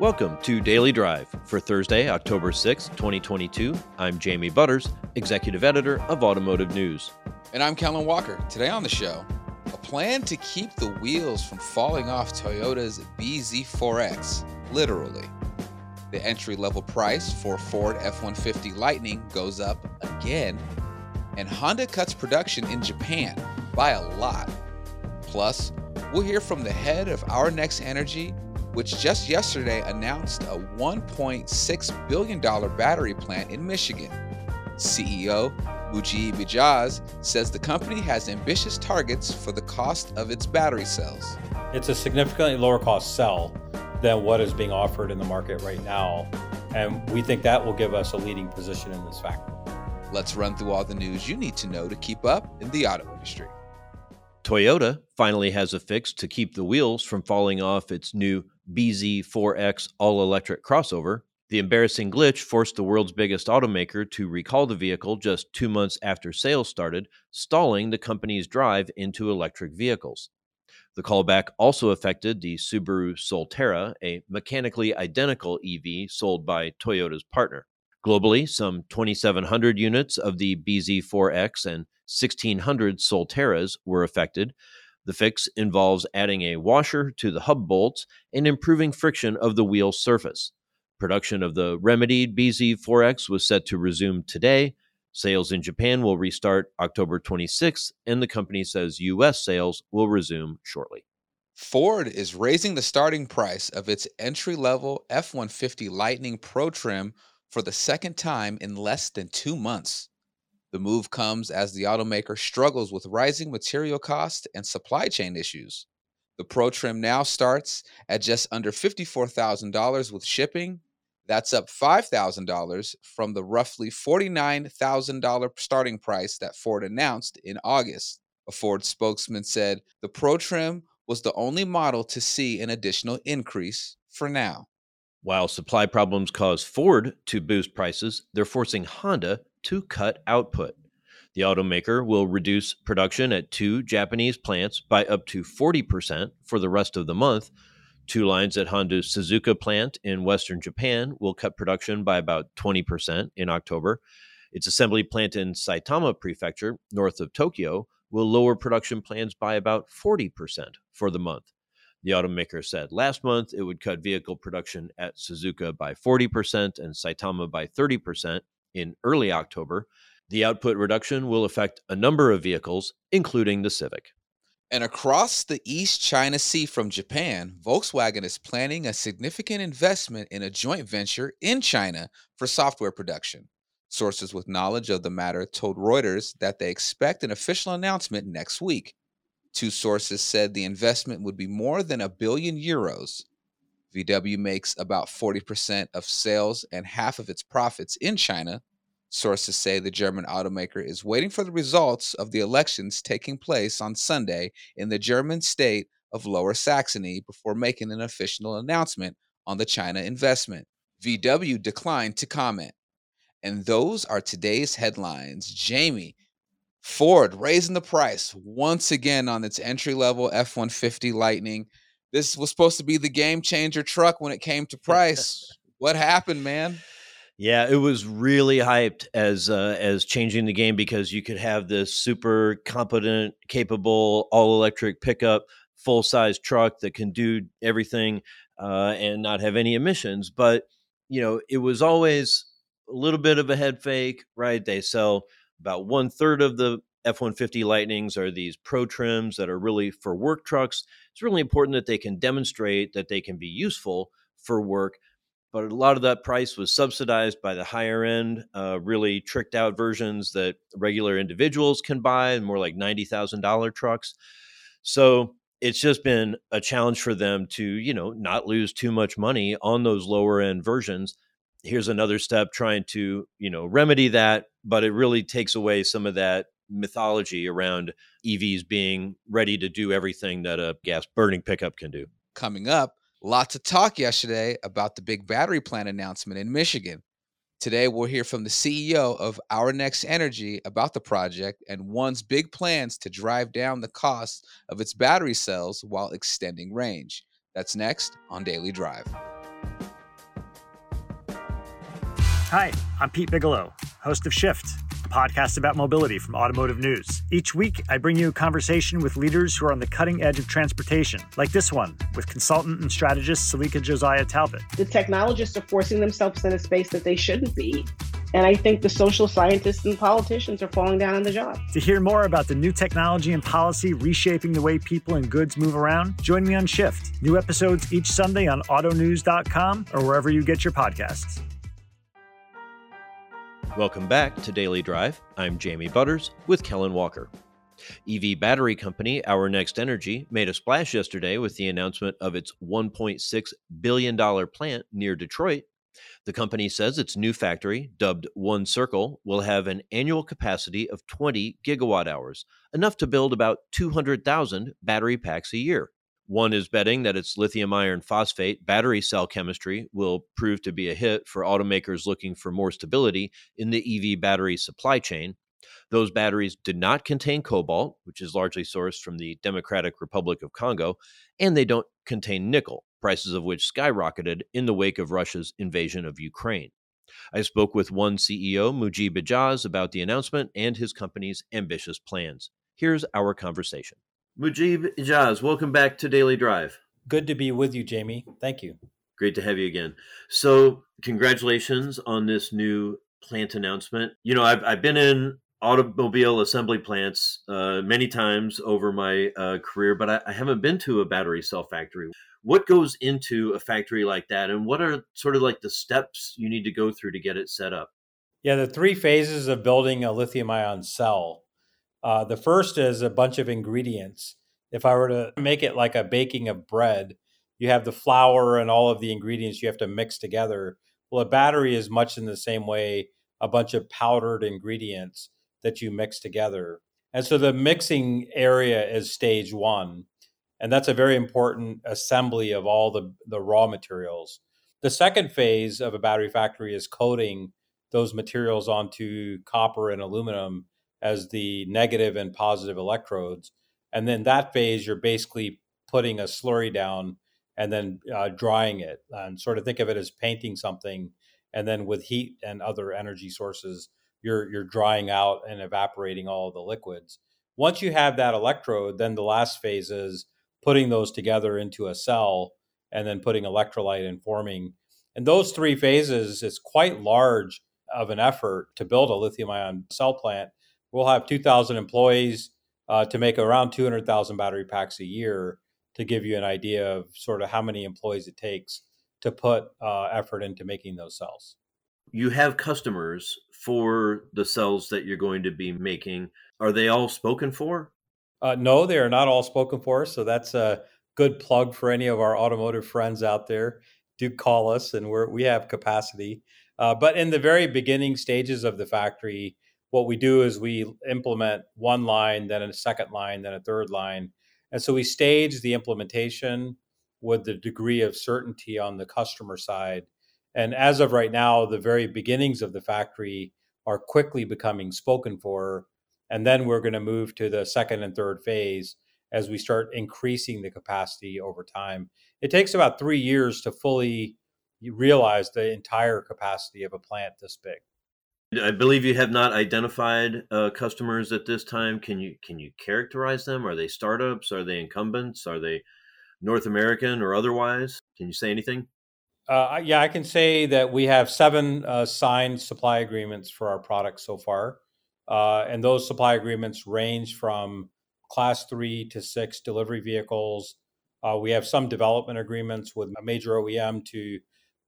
Welcome to Daily Drive for Thursday, October 6, 2022. I'm Jamie Butters, Executive Editor of Automotive News. And I'm Kellen Walker. Today on the show, a plan to keep the wheels from falling off Toyota's BZ4X, literally. The entry level price for Ford F 150 Lightning goes up again, and Honda cuts production in Japan by a lot. Plus, we'll hear from the head of Our Next Energy which just yesterday announced a $1.6 billion battery plant in Michigan. CEO Mujeeb Ijaz says the company has ambitious targets for the cost of its battery cells. It's a significantly lower cost cell than what is being offered in the market right now, and we think that will give us a leading position in this factor. Let's run through all the news you need to know to keep up in the auto industry. Toyota finally has a fix to keep the wheels from falling off its new BZ4X all electric crossover. The embarrassing glitch forced the world's biggest automaker to recall the vehicle just two months after sales started, stalling the company's drive into electric vehicles. The callback also affected the Subaru Solterra, a mechanically identical EV sold by Toyota's partner. Globally, some 2,700 units of the BZ4X and 1,600 Solterras were affected, the fix involves adding a washer to the hub bolts and improving friction of the wheel surface. Production of the remedied BZ4X was set to resume today. Sales in Japan will restart October 26th, and the company says U.S. sales will resume shortly. Ford is raising the starting price of its entry level F 150 Lightning Pro trim for the second time in less than two months. The move comes as the automaker struggles with rising material costs and supply chain issues. The Pro Trim now starts at just under $54,000 with shipping. That's up $5,000 from the roughly $49,000 starting price that Ford announced in August. A Ford spokesman said the Pro Trim was the only model to see an additional increase for now. While supply problems cause Ford to boost prices, they're forcing Honda to cut output. The automaker will reduce production at two Japanese plants by up to 40% for the rest of the month. Two lines at Honda's Suzuka plant in western Japan will cut production by about 20% in October. Its assembly plant in Saitama Prefecture, north of Tokyo, will lower production plans by about 40% for the month. The automaker said last month it would cut vehicle production at Suzuka by 40% and Saitama by 30% in early October. The output reduction will affect a number of vehicles, including the Civic. And across the East China Sea from Japan, Volkswagen is planning a significant investment in a joint venture in China for software production. Sources with knowledge of the matter told Reuters that they expect an official announcement next week. Two sources said the investment would be more than a billion euros. VW makes about 40% of sales and half of its profits in China. Sources say the German automaker is waiting for the results of the elections taking place on Sunday in the German state of Lower Saxony before making an official announcement on the China investment. VW declined to comment. And those are today's headlines. Jamie, Ford raising the price once again on its entry level F 150 Lightning. This was supposed to be the game changer truck when it came to price. what happened, man? Yeah, it was really hyped as uh, as changing the game because you could have this super competent, capable, all electric pickup, full size truck that can do everything uh, and not have any emissions. But you know, it was always a little bit of a head fake, right? They sell about one third of the F 150 Lightnings are these pro trims that are really for work trucks. It's really important that they can demonstrate that they can be useful for work but a lot of that price was subsidized by the higher end, uh, really tricked out versions that regular individuals can buy, more like $90,000 trucks. So it's just been a challenge for them to, you know, not lose too much money on those lower end versions. Here's another step trying to, you know, remedy that, but it really takes away some of that mythology around EVs being ready to do everything that a gas burning pickup can do. Coming up, Lots of talk yesterday about the big battery plant announcement in Michigan. Today, we'll hear from the CEO of Our Next Energy about the project and one's big plans to drive down the cost of its battery cells while extending range. That's next on Daily Drive. Hi, I'm Pete Bigelow, host of Shift, a podcast about mobility from Automotive News. Each week, I bring you a conversation with leaders who are on the cutting edge of transportation, like this one with consultant and strategist Selika Josiah Talbott. The technologists are forcing themselves in a space that they shouldn't be. And I think the social scientists and politicians are falling down on the job. To hear more about the new technology and policy reshaping the way people and goods move around, join me on Shift. New episodes each Sunday on autonews.com or wherever you get your podcasts. Welcome back to Daily Drive. I'm Jamie Butters with Kellen Walker. EV battery company Our Next Energy made a splash yesterday with the announcement of its $1.6 billion plant near Detroit. The company says its new factory, dubbed One Circle, will have an annual capacity of 20 gigawatt hours, enough to build about 200,000 battery packs a year. One is betting that its lithium iron phosphate battery cell chemistry will prove to be a hit for automakers looking for more stability in the EV battery supply chain. Those batteries did not contain cobalt, which is largely sourced from the Democratic Republic of Congo, and they don't contain nickel, prices of which skyrocketed in the wake of Russia's invasion of Ukraine. I spoke with one CEO, Mujeeb Ijaz, about the announcement and his company's ambitious plans. Here's our conversation. Mujeeb Ijaz, welcome back to Daily Drive. Good to be with you, Jamie. Thank you. Great to have you again. So, congratulations on this new plant announcement. You know, I've, I've been in automobile assembly plants uh, many times over my uh, career, but I, I haven't been to a battery cell factory. What goes into a factory like that, and what are sort of like the steps you need to go through to get it set up? Yeah, the three phases of building a lithium ion cell uh, the first is a bunch of ingredients. If I were to make it like a baking of bread, you have the flour and all of the ingredients you have to mix together. Well, a battery is much in the same way a bunch of powdered ingredients that you mix together. And so the mixing area is stage one. And that's a very important assembly of all the, the raw materials. The second phase of a battery factory is coating those materials onto copper and aluminum as the negative and positive electrodes. And then that phase, you're basically putting a slurry down and then uh, drying it and sort of think of it as painting something. And then with heat and other energy sources, you're, you're drying out and evaporating all the liquids. Once you have that electrode, then the last phase is putting those together into a cell and then putting electrolyte and forming. And those three phases is quite large of an effort to build a lithium ion cell plant we'll have 2,000 employees uh, to make around 200,000 battery packs a year to give you an idea of sort of how many employees it takes to put uh, effort into making those cells. You have customers for the cells that you're going to be making. Are they all spoken for? Uh, no, they are not all spoken for. So that's a good plug for any of our automotive friends out there. Do call us, and we're, we have capacity. Uh, but in the very beginning stages of the factory, what we do is we implement one line, then a second line, then a third line. And so we stage the implementation with the degree of certainty on the customer side. And as of right now, the very beginnings of the factory are quickly becoming spoken for. And then we're going to move to the second and third phase as we start increasing the capacity over time. It takes about three years to fully realize the entire capacity of a plant this big. I believe you have not identified uh, customers at this time. Can you can you characterize them? Are they startups? Are they incumbents? Are they North American or otherwise? Can you say anything? Uh, yeah, I can say that we have seven uh, signed supply agreements for our products so far, uh, and those supply agreements range from class three to six delivery vehicles. Uh, we have some development agreements with a major OEM to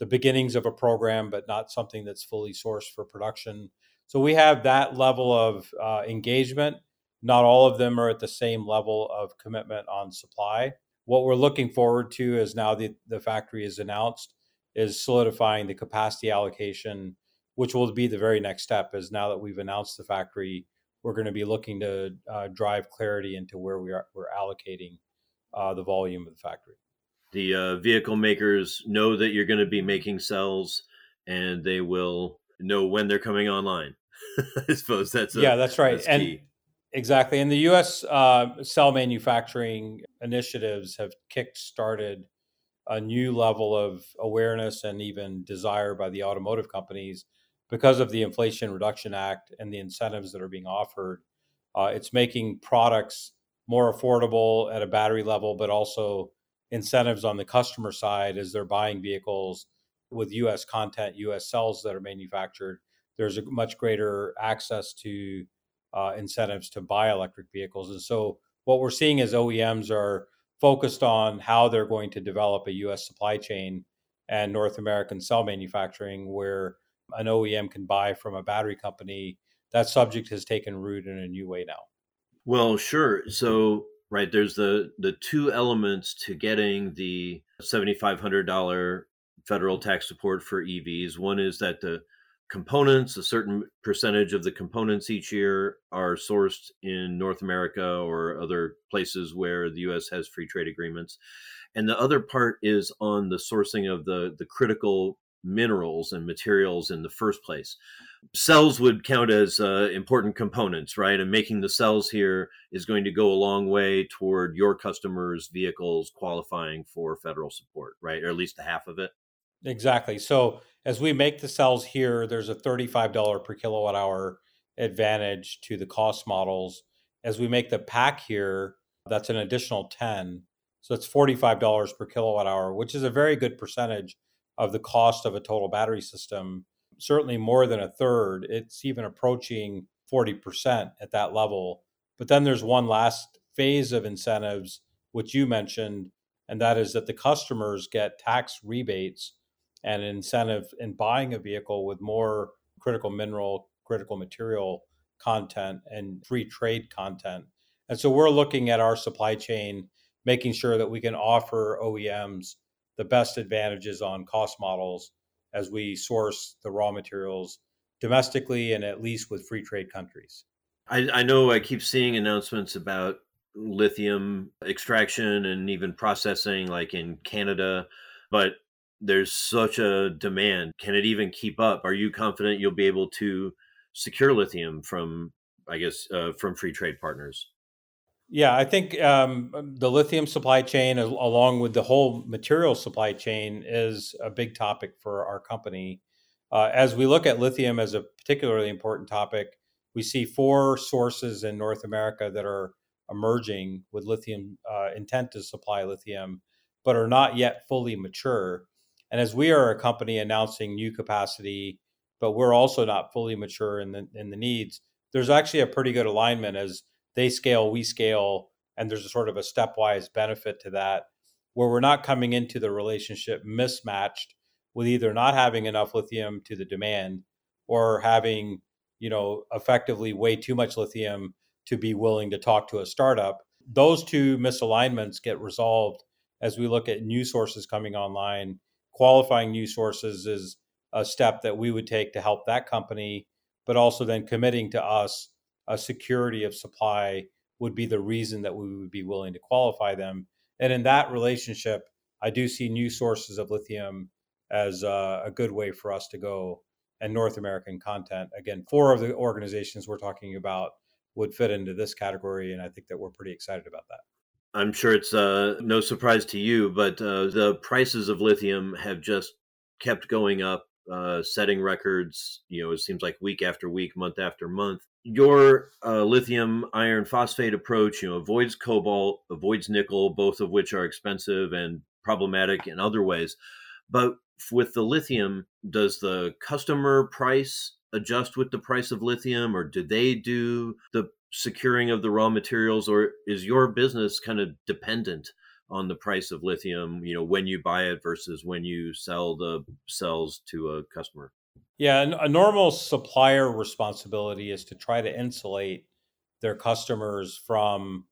the beginnings of a program, but not something that's fully sourced for production. So we have that level of uh, engagement. Not all of them are at the same level of commitment on supply. What we're looking forward to is now the, the factory is announced, is solidifying the capacity allocation, which will be the very next step. Is now that we've announced the factory, we're going to be looking to uh, drive clarity into where we are we're allocating uh, the volume of the factory the uh, vehicle makers know that you're going to be making cells and they will know when they're coming online i suppose that's a, yeah that's right that's and key. exactly and the us uh, cell manufacturing initiatives have kick started a new level of awareness and even desire by the automotive companies because of the Inflation Reduction Act and the incentives that are being offered, uh, it's making products more affordable at a battery level, but also incentives on the customer side as they're buying vehicles with US content, US cells that are manufactured. There's a much greater access to uh, incentives to buy electric vehicles. And so, what we're seeing is OEMs are focused on how they're going to develop a US supply chain and North American cell manufacturing, where an OEM can buy from a battery company. That subject has taken root in a new way now. Well, sure. So, right there's the the two elements to getting the $7500 federal tax support for EVs. One is that the components, a certain percentage of the components each year are sourced in North America or other places where the US has free trade agreements. And the other part is on the sourcing of the, the critical minerals and materials in the first place. Cells would count as uh, important components, right? And making the cells here is going to go a long way toward your customers' vehicles qualifying for federal support, right? Or at least half of it. Exactly. So as we make the cells here, there's a $35 per kilowatt hour advantage to the cost models. As we make the pack here, that's an additional 10. So it's $45 per kilowatt hour, which is a very good percentage of the cost of a total battery system. Certainly more than a third. It's even approaching 40% at that level. But then there's one last phase of incentives, which you mentioned, and that is that the customers get tax rebates and incentive in buying a vehicle with more critical mineral, critical material content and free trade content. And so we're looking at our supply chain, making sure that we can offer OEMs the best advantages on cost models as we source the raw materials domestically and at least with free trade countries. I, I know I keep seeing announcements about lithium extraction and even processing like in Canada, but there's such a demand. Can it even keep up? Are you confident you'll be able to secure lithium from, I guess, uh, from free trade partners? Yeah, I think um, the lithium supply chain, along with the whole material supply chain, is a big topic for our company. Uh, as we look at lithium as a particularly important topic, we see four sources in North America that are emerging with lithium uh, intent to supply lithium, but are not yet fully mature. And as we are a company announcing new capacity, but we're also not fully mature in the in the needs, there's actually a pretty good alignment as they scale, we scale, and there's a sort of a stepwise benefit to that, where we're not coming into the relationship mismatched with either not having enough lithium to the demand or having, you know, effectively way too much lithium to be willing to talk to a startup. Those two misalignments get resolved as we look at new sources coming online qualifying new sources is a step that we would take to help that company, but also then committing to us a security of supply would be the reason that we would be willing to qualify them. And in that relationship, I do see new sources of lithium as a, a good way for us to go. And North American content, again, four of the organizations we're talking about would fit into this category. And I think that we're pretty excited about that. I'm sure it's uh, no surprise to you, but uh, the prices of lithium have just kept going up, uh, setting records. You know, it seems like week after week, month after month. Your uh, lithium iron phosphate approach, you know, avoids cobalt, avoids nickel, both of which are expensive and problematic in other ways. But with the lithium, does the customer price adjust with the price of lithium, or do they do the securing of the raw materials or is your business kind of dependent on the price of lithium you know when you buy it versus when you sell the cells to a customer? Yeah a normal supplier responsibility is to try to insulate their customers from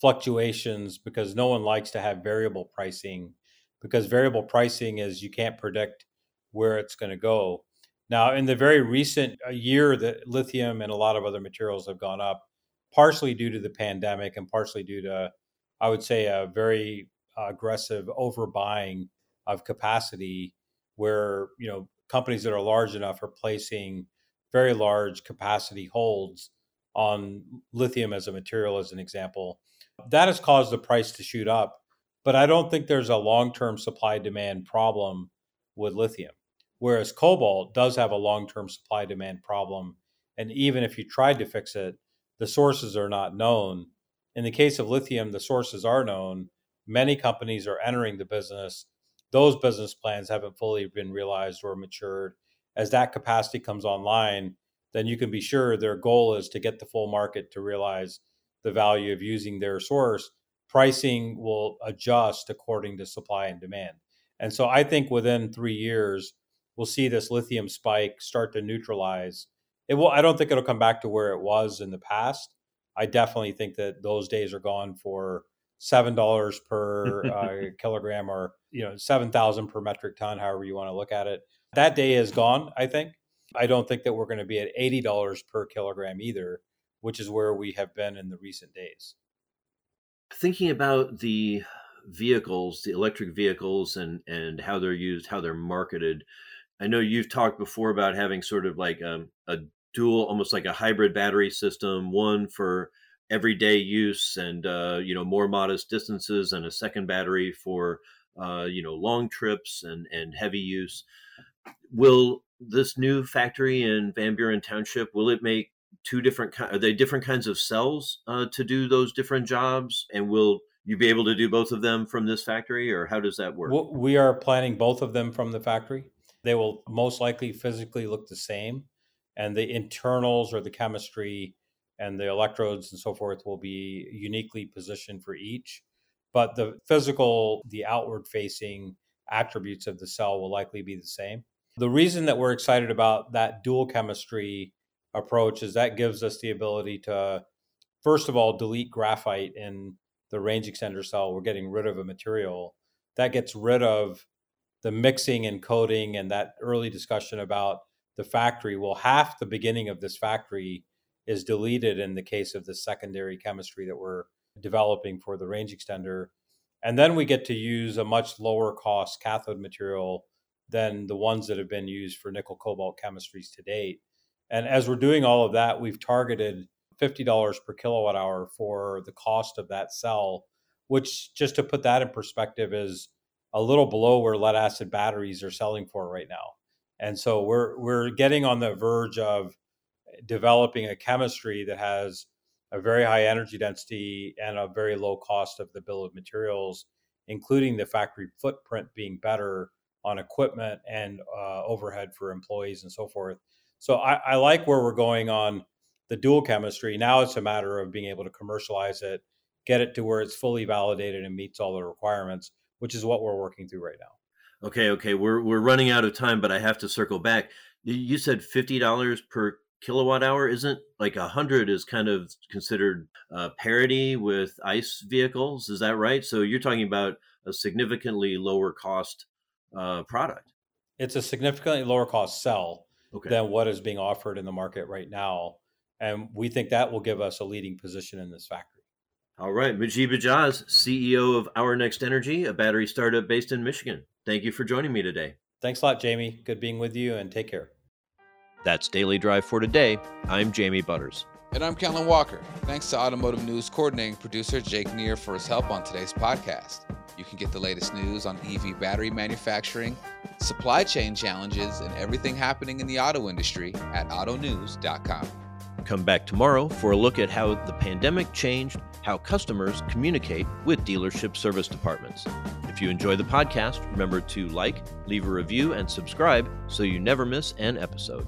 fluctuations because no one likes to have variable pricing because variable pricing is you can't predict where it's going to go. Now in the very recent uh, year that lithium and a lot of other materials have gone up partially due to the pandemic and partially due to, I would say, a very uh, aggressive overbuying of capacity, where you know companies that are large enough are placing very large capacity holds on lithium as a material, as an example. That has caused the price to shoot up, but I don't think there's a long-term supply demand problem with lithium. Whereas cobalt does have a long term supply demand problem. And even if you tried to fix it, the sources are not known. In the case of lithium, the sources are known. Many companies are entering the business. Those business plans haven't fully been realized or matured. As that capacity comes online, then you can be sure their goal is to get the full market to realize the value of using their source. Pricing will adjust according to supply and demand. And so I think within three years, we'll see this lithium spike start to neutralize. It will. I don't think it'll come back to where it was in the past. I definitely think that those days are gone for seven dollars per uh, kilogram, or you know, seven thousand per metric ton, however you want to look at it. That day is gone. I think. I don't think that we're going to be at eighty dollars per kilogram either, which is where we have been in the recent days. Thinking about the vehicles, the electric vehicles, and and how they're used, how they're marketed. I know you've talked before about having sort of like a, um, a dual, almost like a hybrid battery system, one for everyday use and uh, you know more modest distances, and a second battery for uh, you know long trips and and heavy use. Will this new factory in Van Buren Township will it make two different are they different kinds of cells uh, to do those different jobs, and will you be able to do both of them from this factory, or how does that work? We are planning both of them from the factory. They will most likely physically look the same, and the internals or the chemistry and the electrodes and so forth will be uniquely positioned for each. But the physical, the outward facing attributes of the cell will likely be the same. The reason that we're excited about that dual chemistry approach is that gives us the ability to, first of all, delete graphite in the range extender cell, we're getting rid of a material that gets rid of the mixing and coating and that early discussion about the factory. Well, half the beginning of this factory is deleted in the case of the secondary chemistry that we're developing for the range extender. And then we get to use a much lower cost cathode material than the ones that have been used for nickel cobalt chemistries to date. And as we're doing all of that, we've targeted $50 per kilowatt hour for the cost of that cell, which just to put that in perspective is a little below where lead acid batteries are selling for right now. And so we're we're getting on the verge of developing a chemistry that has a very high energy density and a very low cost of the bill of materials, including the factory footprint being better on equipment and uh, overhead for employees and so forth. So I, I like where we're going on the dual chemistry. Now it's a matter of being able to commercialize it, get it to where it's fully validated and meets all the requirements, which is what we're working through right now. Okay, okay, we're we're running out of time, but I have to circle back. You said fifty dollars per kilowatt hour. Isn't like a hundred is kind of considered uh, parity with ICE vehicles? Is that right? So you're talking about a significantly lower cost uh, product. It's a significantly lower cost cell okay. than what is being offered in the market right now. And we think that will give us a leading position in this factory. All right. Mujeeb Ijaz, CEO of Our Next Energy, a battery startup based in Michigan. Thank you for joining me today. Thanks a lot, Jamie. Good being with you and take care. That's Daily Drive for today. I'm Jamie Butters. And I'm Kellen Walker. Thanks to Automotive News coordinating producer Jake Neer for his help on today's podcast. You can get the latest news on EV battery manufacturing, supply chain challenges, and everything happening in the auto industry at autonews.com. Come back tomorrow for a look at how the pandemic changed how customers communicate with dealership service departments. If you enjoy the podcast, remember to like, leave a review, and subscribe so you never miss an episode.